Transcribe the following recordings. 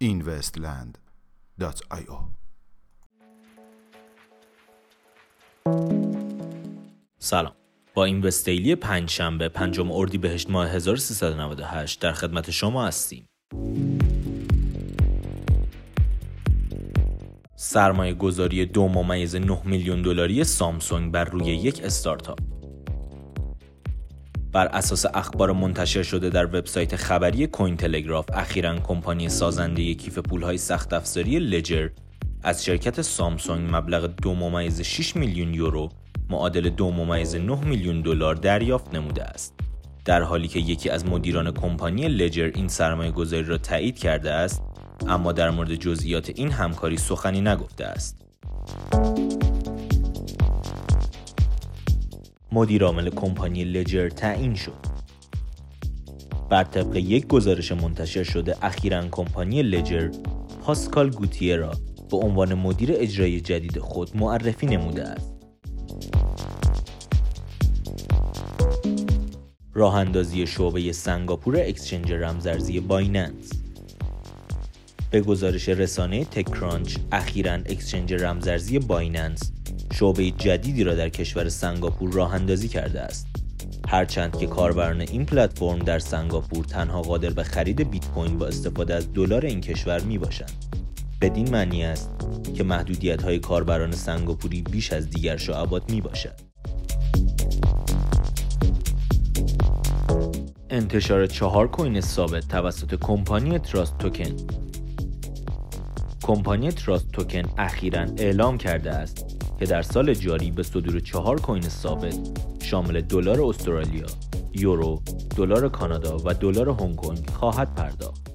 investland.io سلام. با این وستیلی پنج شنبه پنجم اردی بهشت ماه 1398 در خدمت شما هستیم. سرمایه گذاری دو ممیز 9 میلیون دلاری سامسونگ بر روی یک استارتاپ. بر اساس اخبار منتشر شده در وبسایت خبری کوین تلگراف اخیرا کمپانی سازنده کیف پولهای سخت افزاری لجر از شرکت سامسونگ مبلغ دو ممیز 6 میلیون یورو معادل دو ممیز 9 میلیون دلار دریافت نموده است. در حالی که یکی از مدیران کمپانی لجر این سرمایه گذاری را تایید کرده است اما در مورد جزئیات این همکاری سخنی نگفته است. مدیر عامل کمپانی لجر تعیین شد. بر طبق یک گزارش منتشر شده اخیرا کمپانی لجر پاسکال گوتیه را به عنوان مدیر اجرایی جدید خود معرفی نموده است. راه اندازی شعبه سنگاپور exchange رمزارزی Binance به گزارش رسانه TechCrunch اخیرا exchange رمزارزی Binance شعبه جدیدی را در کشور سنگاپور راه اندازی کرده است. هرچند که کاربران این پلتفرم در سنگاپور تنها قادر به خرید بیت کوین با استفاده از دلار این کشور می باشند. بدین معنی است که محدودیت های کاربران سنگاپوری بیش از دیگر شعبات می باشد. انتشار چهار coin ثابت توسط کمپانی TrustToken. کمپانی TrustToken اخیرا اعلام کرده است که در سال جاری به صدور چهار coin ثابت شامل دلار استرالیا، یورو، دلار کانادا و دلار هنگ کنگ خواهد پرداخت.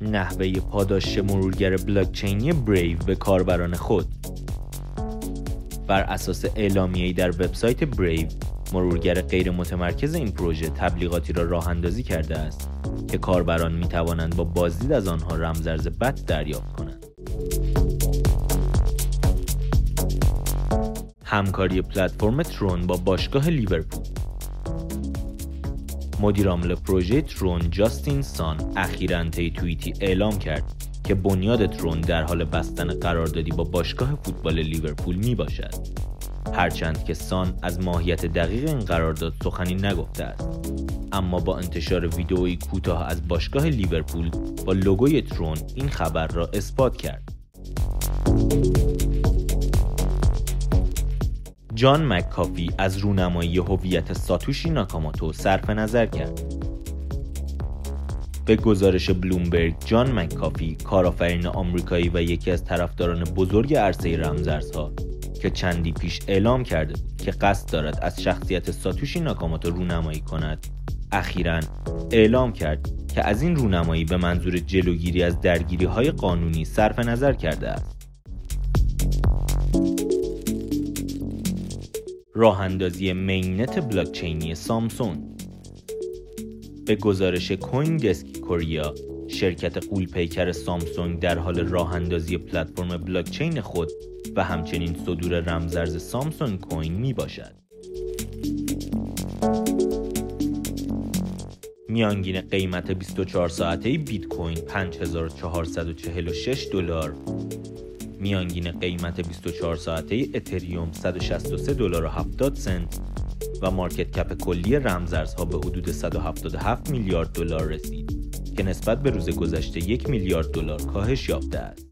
نحوه پاداش مرورگر بلاکچینی بریو به کاربران خود بر اساس اعلامیه‌ای در وبسایت بریو مرورگر غیر متمرکز این پروژه تبلیغاتی را راه اندازی کرده است که کاربران می توانند با بازدید از آنها رمزرز بت دریافت کنند. همکاری پلتفرم ترون با باشگاه لیورپول مدیر عامل پروژه ترون جاستین سان اخیرا طی توییتی اعلام کرد که بنیاد ترون در حال بستن قراردادی با باشگاه فوتبال لیورپول می باشد. هرچند که سان از ماهیت دقیق این قرارداد سخنی نگفته است. اما با انتشار ویدئویی کوتاه از باشگاه لیورپول با لوگوی ترون این خبر را اثبات کرد. جان مککافی از رونمایی هویت ساتوشی ناکاماتو صرف نظر کرد. به گزارش بلومبرگ جان مککافی کارآفرین آمریکایی و یکی از طرفداران بزرگ عرصه رمزارزها که چندی پیش اعلام کرده بود که قصد دارد از شخصیت ساتوشی ناکاماتو رونمایی کند. اخیرا اعلام کرد که از این رونمایی به منظور جلوگیری از درگیری های قانونی صرف نظر کرده است. راه اندازی مینت بلاکچینی سامسونگ. به گزارش کوین دسک کوریا شرکت قولپیکر سامسونگ در حال راه اندازی پلتفرم بلاکچین خود و همچنین صدور رمزرز سامسونگ کوین می باشد. میانگین قیمت 24 ساعته بیت کوین 5446 دلار میانگین قیمت 24 ساعته اتریوم 163 دلار و 70 سنت و مارکت کپ کلی رمزارزها به حدود 177 میلیارد دلار رسید که نسبت به روز گذشته یک میلیارد دلار کاهش یافته است.